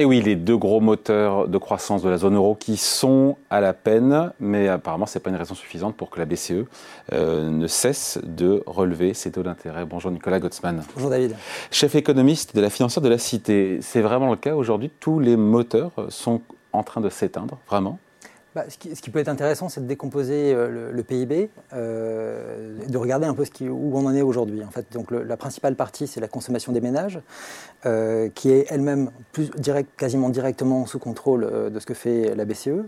Et oui, les deux gros moteurs de croissance de la zone euro qui sont à la peine, mais apparemment ce n'est pas une raison suffisante pour que la BCE euh, ne cesse de relever ses taux d'intérêt. Bonjour Nicolas Gottsman. Bonjour David. Chef économiste de la financière de la Cité. C'est vraiment le cas aujourd'hui, tous les moteurs sont en train de s'éteindre, vraiment bah, ce, qui, peut être intéressant, c'est de décomposer euh, le, PIB, euh, de regarder un peu ce qui, où on en est aujourd'hui. En fait, donc la principale partie, c'est la consommation des ménages, euh, qui est elle-même plus direct, quasiment directement sous contrôle de ce que fait la BCE.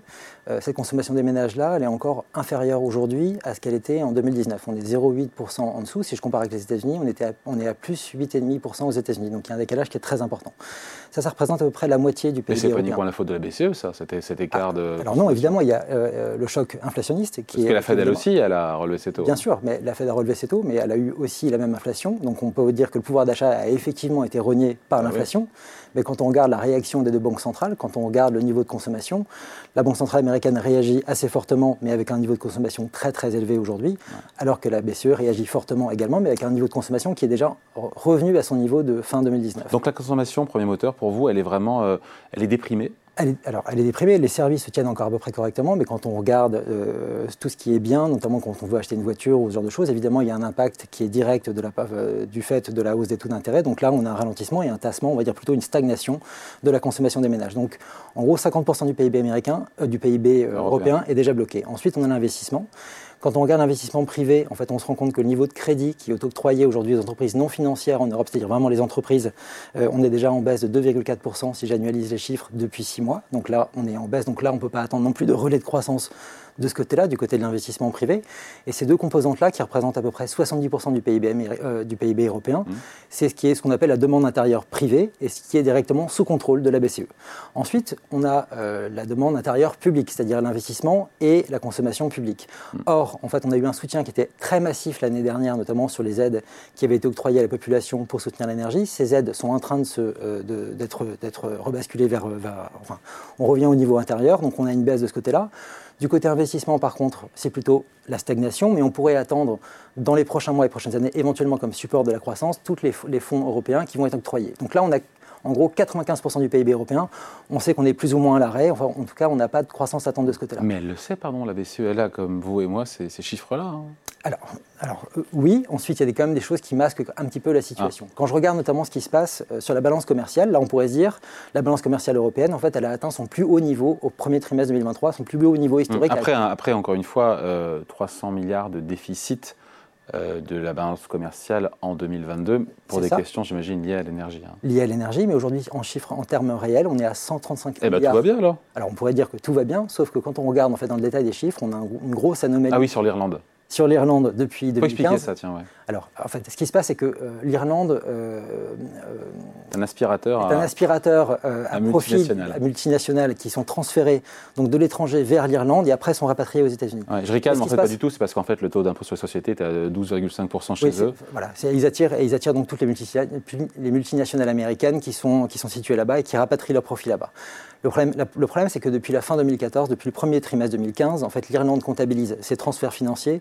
cette consommation des ménages-là, elle est encore inférieure aujourd'hui à ce qu'elle était en 2019. On est 0,8% en dessous. Si je compare avec les États-Unis, on, était on est à plus 8,5% aux États-Unis. Donc il y a un décalage qui est très important. Ça, ça représente à peu près la moitié du PIB. Mais c'est pas uniquement la faute de la BCE, ça, cet écart ah, de. Alors non, évidemment, il y a euh, euh, le choc inflationniste qui Parce que la Fed, elle aussi, elle a relevé ses taux. Bien sûr, mais la Fed a relevé ses taux, mais elle a eu aussi la même inflation. Donc on peut dire que le pouvoir d'achat a effectivement été renié par ah l'inflation. Mais quand on regarde la réaction des deux banques centrales, quand on regarde le niveau de consommation, la Banque centrale américaine réagit assez fortement, mais avec un niveau de consommation très très élevé aujourd'hui, alors que la BCE réagit fortement également, mais avec un niveau de consommation qui est déjà revenu à son niveau de fin 2019. Donc la consommation, premier moteur, pour vous, elle est vraiment euh, elle est déprimée? Elle est, alors, elle est déprimée, les services se tiennent encore à peu près correctement, mais quand on regarde euh, tout ce qui est bien, notamment quand on veut acheter une voiture ou ce genre de choses, évidemment, il y a un impact qui est direct de la, euh, du fait de la hausse des taux d'intérêt. Donc là, on a un ralentissement et un tassement, on va dire plutôt une stagnation de la consommation des ménages. Donc, en gros, 50% du PIB américain, euh, du PIB européen est déjà bloqué. Ensuite, on a l'investissement. Quand on regarde l'investissement privé, en fait, on se rend compte que le niveau de crédit qui est octroyé aujourd'hui aux entreprises non financières en Europe, c'est-à-dire vraiment les entreprises, euh, on est déjà en baisse de 2,4% si j'annualise les chiffres depuis six mois. Donc là, on est en baisse. Donc là, on ne peut pas attendre non plus de relais de croissance de ce côté-là, du côté de l'investissement privé. Et ces deux composantes-là, qui représentent à peu près 70% du PIB, euh, du PIB européen, mmh. c'est ce qui est ce qu'on appelle la demande intérieure privée et ce qui est directement sous contrôle de la BCE. Ensuite, on a euh, la demande intérieure publique, c'est-à-dire l'investissement et la consommation publique. Mmh. Or, en fait, on a eu un soutien qui était très massif l'année dernière, notamment sur les aides qui avaient été octroyées à la population pour soutenir l'énergie. Ces aides sont en train de se, euh, d'être, rebasculées vers, vers enfin, on revient au niveau intérieur, donc on a une baisse de ce côté-là. Du côté investissement, par contre, c'est plutôt la stagnation, mais on pourrait attendre dans les prochains mois et prochaines années, éventuellement comme support de la croissance, tous les, fonds européens qui vont être octroyés. Donc là, on a en gros 95% du PIB européen. On sait qu'on est plus ou moins à l'arrêt. Enfin, en tout cas, on n'a pas de croissance attente de ce côté-là. Mais elle le sait, pardon, la BCE, elle a, comme vous et moi, ces, chiffres-là. Hein. Alors, alors euh, oui, ensuite il y a quand même des choses qui masquent un petit peu la situation. Ah. Quand je regarde notamment ce qui se passe euh, sur la balance commerciale, là on pourrait se dire, la balance commerciale européenne, en fait, elle a atteint son plus haut niveau au premier trimestre 2023, son plus haut niveau historique. Après, après encore une fois, 300 euh, milliards de déficit euh, de la balance commerciale en 2022 pour des questions, j'imagine, liées à l'énergie. Hein. Liées à l'énergie, mais aujourd'hui, en chiffres, en termes réels, on est à 135 eh ben, tout va bien alors Alors on pourrait dire que tout va bien, sauf que quand on regarde en fait dans le détail des chiffres, on a une grosse anomalie. Ah oui, sur l'Irlande sur l'Irlande depuis 2015. expliquer ça, tiens, ouais. Alors, en fait, ce qui se passe, c'est que euh, l'Irlande euh, un aspirateur, est un aspirateur euh, à, profit multinational qui sont transférés donc de l'étranger vers l'Irlande et après sont rapatriés aux États-Unis. je ricane, mais en fait pas du tout. C'est parce qu'en fait le taux d'impôt sur les sociétés est à 12,5% chez eux. Voilà, ils attirent et ils attirent donc toutes les, les multinationales américaines qui sont qui sont situées là-bas et qui rapatrient leurs profits là-bas. Le problème, le problème c'est que depuis la fin 2014, depuis le premier trimestre 2015, en fait, l'Irlande comptabilise ses transferts financiers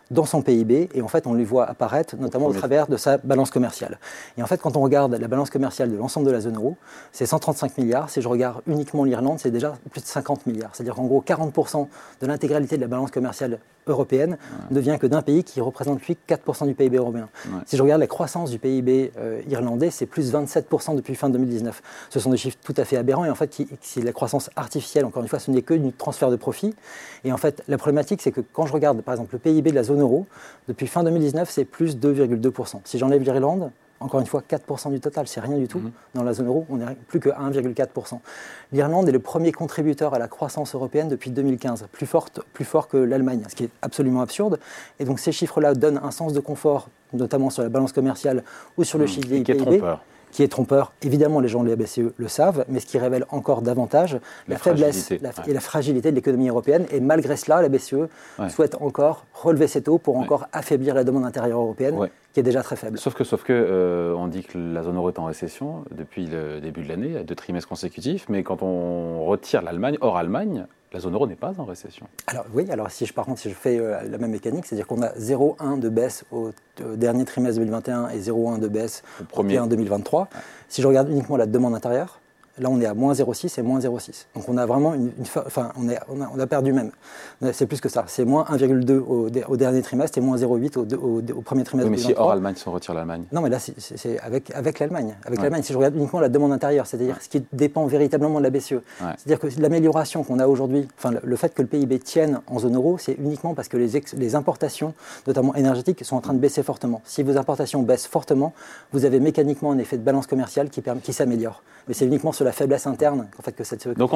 dans son PIB et en fait, on les voit apparaître notamment au travers de sa balance commerciale. Et en fait, quand on regarde la balance commerciale de l'ensemble de la zone euro, c'est 135 milliards. Si je regarde uniquement l'Irlande, c'est déjà plus de 50 milliards. C'est-à-dire qu'en gros, 40% de l'intégralité de la balance commerciale européenne ne vient que d'un pays qui représente lui 4% du PIB européen. Si je regarde la croissance du PIB euh, irlandais, c'est plus 27% depuis fin 2019. Ce sont des chiffres tout à fait aberrants et en fait, c'est la croissance artificielle. Encore une fois, ce n'est que du transfert de profit. Et en fait, la problématique, c'est que quand je regarde par exemple le PIB de la zone depuis fin 2019, c'est plus 2,2%. Si j'enlève l'Irlande, encore une fois, 4% du total, c'est rien du tout. Mhm. Dans la zone euro, on n'est plus que 1,4%. L'Irlande est le premier contributeur à la croissance européenne depuis 2015, plus, forte, plus fort que l'Allemagne, ce qui est absolument absurde. Et donc ces chiffres-là donnent un sens de confort, notamment sur la balance commerciale ou sur le chiffre du PIB qui est trompeur. Évidemment, les gens de la BCE le savent, mais ce qui révèle encore davantage la, faiblesse et la fragilité de l'économie européenne. Et malgré cela, la BCE souhaite encore relever ses taux pour encore affaiblir la demande intérieure européenne. qui est déjà très faible. Sauf que, sauf que euh, on dit que la zone euro est en récession depuis le début de l'année, deux trimestres consécutifs, mais quand on retire l'Allemagne, hors Allemagne, la zone euro n'est pas en récession. Alors oui, alors si je par contre si je fais euh, la même mécanique, c'est-à-dire qu'on a 0,1 de baisse au, dernier trimestre 2021 et 0,1 de baisse au premier en 2023. Si je regarde uniquement la demande intérieure, Là, on est à moins 0,6 et moins 0,6. Donc on a vraiment une, enfin, on, est, on, a, perdu même. C'est plus que ça. C'est moins 1,2 au, dernier trimestre et moins 0,8 au, premier trimestre. Oui, mais si hors Allemagne, si on retire l'Allemagne. Non, mais là, c'est avec, avec l'Allemagne. Avec l'Allemagne, si je regarde uniquement la demande intérieure, c'est-à-dire ce qui dépend véritablement de la BCE. C'est-à-dire que l'amélioration qu'on a aujourd'hui, enfin, le fait que le PIB tienne en zone euro, c'est uniquement parce que les, les importations, notamment énergétiques, sont en train de baisser fortement. Si vos importations baissent fortement, vous avez mécaniquement un effet de balance commerciale qui, qui s'améliore. Mais c'est uniquement sur la faiblesse interne en fait, que cette donc,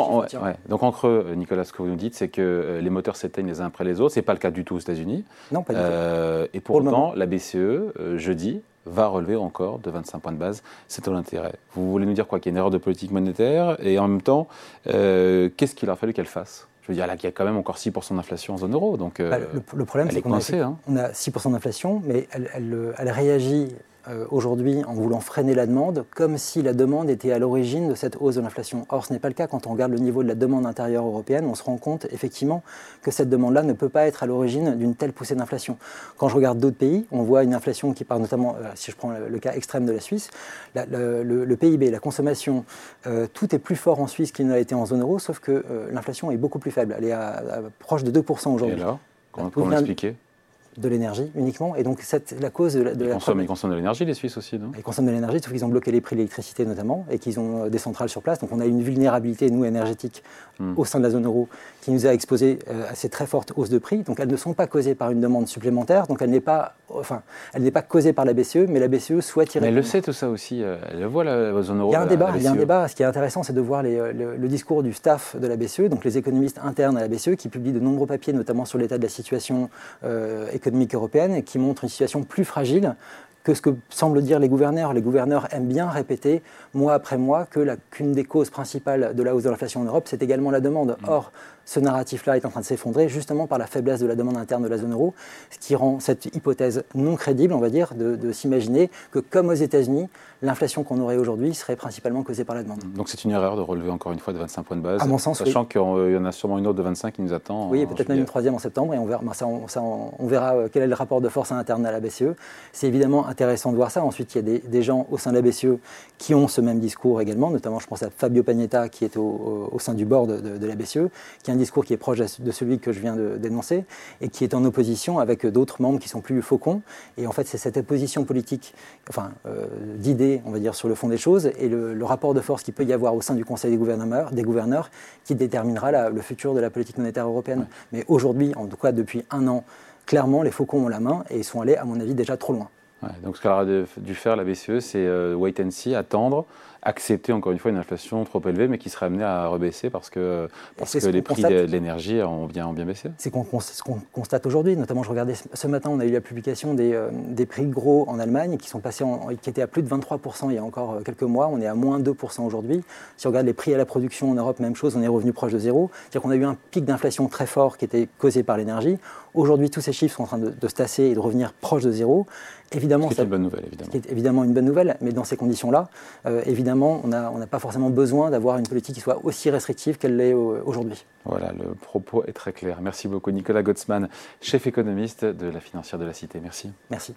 donc entre euh, Nicolas, ce que vous nous dites, c'est que euh, les moteurs s'éteignent les uns après les autres. C'est pas le cas du tout aux États-Unis. Non, pas du tout. Euh, et pourtant, la BCE, jeudi, va relever encore de 25 points de base c'est taux d'intérêt. Vous voulez nous dire quoi? Qu'il y a une erreur de politique monétaire? Et en même temps, qu'est-ce qu'il a fallu qu'elle fasse? Je veux dire, là, il y a quand même encore 6% d'inflation en zone euro. Donc, bah, le, problème, c'est qu'on a, hein. a 6% d'inflation, mais elle, elle, réagit euh, aujourd'hui en voulant freiner la demande, comme si la demande était à l'origine de cette hausse de l'inflation. Or, ce n'est pas le cas. Quand on regarde le niveau de la demande intérieure européenne, on se rend compte effectivement que cette demande-là ne peut pas être à l'origine d'une telle poussée d'inflation. Quand je regarde d'autres pays, on voit une inflation qui part notamment, euh, si je prends le, cas extrême de la Suisse, le, PIB, la consommation, euh, tout est plus fort en Suisse qu'il ne l'a été en zone euro, sauf que l'inflation est beaucoup plus faible. Elle est à, proche de 2% aujourd'hui. Et là, comment l'expliquer de l'énergie uniquement. Et donc, c'est la cause de, la. Ils, consomment, ils consomment de l'énergie, les Suisses aussi, non? Ils consomment de l'énergie, sauf qu'ils ont bloqué les prix de l'électricité notamment, et qu'ils ont euh, des centrales sur place. Donc, on a une vulnérabilité, nous, énergétique, hmm. au sein de la zone euro, qui nous a exposé euh, à ces très fortes hausses de prix. Donc, elles ne sont pas causées par une demande supplémentaire. Donc, elle n'est pas, enfin, elle n'est pas causée par la BCE, mais la BCE souhaite y répondre. Mais elle le sait tout ça aussi. Euh, elle le voit, la, zone euro. Il y a un débat. il y a un e. débat. Ce qui est intéressant, c'est de voir le, le, discours du staff de la BCE, donc les économistes internes à la BCE, qui publient de nombreux papiers, notamment sur l'état de la situation économique européenne qui montre une situation plus fragile que ce que semblent dire les gouverneurs. Les gouverneurs aiment bien répéter mois après mois que qu'une des causes principales de la hausse de l'inflation en Europe, c'est également la demande. Mm. Or, ce narratif-là est en train de s'effondrer justement par la faiblesse de la demande interne de la zone euro, ce qui rend cette hypothèse non crédible, on va dire, de, s'imaginer que comme aux États-Unis, l'inflation qu'on aurait aujourd'hui serait principalement causée par la demande. Donc c'est une erreur de relever encore une fois de 25 points de base, à mon sens, sachant qu'il y en a sûrement une autre de 25 qui nous attend. Oui, peut-être même une troisième en septembre, et on verra, ça, on, verra euh, quel est le rapport de force interne à la BCE. C'est évidemment intéressant de voir ça. Ensuite, il y a des, gens au sein de la BCE qui ont ce même discours également, notamment je pense à Fabio Pagnetta qui est au, sein du board de, de, la BCE, qui a un discours qui est proche de celui que je viens de dénoncer, et qui est en opposition avec d'autres membres qui sont plus faucons. Et en fait, c'est cette opposition politique, enfin, euh, d'idées, on va dire, sur le fond des choses, et le, rapport de force qu'il peut y avoir au sein du Conseil des gouverneurs, des gouverneurs qui déterminera le futur de la politique monétaire européenne. Mais aujourd'hui, en tout cas depuis un an, clairement, les faucons ont la main, et ils sont allés, à mon avis, déjà trop loin. Donc ce qu'elle a dû faire la BCE, c'est euh, wait and see, attendre, accepter encore une fois une inflation trop élevée, mais qui serait amenée à rebaisser parce que, parce que les prix de l'énergie ont bien, ont bien baissé C'est ce qu'on constate aujourd'hui. Notamment, je regardais ce matin, on a eu la publication des, euh, des prix gros en Allemagne qui sont passés en, qui étaient à plus de 23% il y a encore euh, quelques mois. On est à moins 2% aujourd'hui. Si on regarde les prix à la production en Europe, même chose, on est revenu proche de zéro. C'est-à-dire qu'on a eu un pic d'inflation très fort qui était causé par l'énergie. Aujourd'hui, tous ces chiffres sont en train de, se tasser et de revenir proche de zéro. Évidemment, c'est une bonne nouvelle, évidemment. Évidemment une bonne nouvelle, mais dans ces conditions-là, euh, évidemment, on n'a pas forcément besoin d'avoir une politique qui soit aussi restrictive qu'elle l'est aujourd'hui. Voilà, le propos est très clair. Merci beaucoup Nicolas Gottsman, chef économiste de la financière de la Cité. Merci. Merci.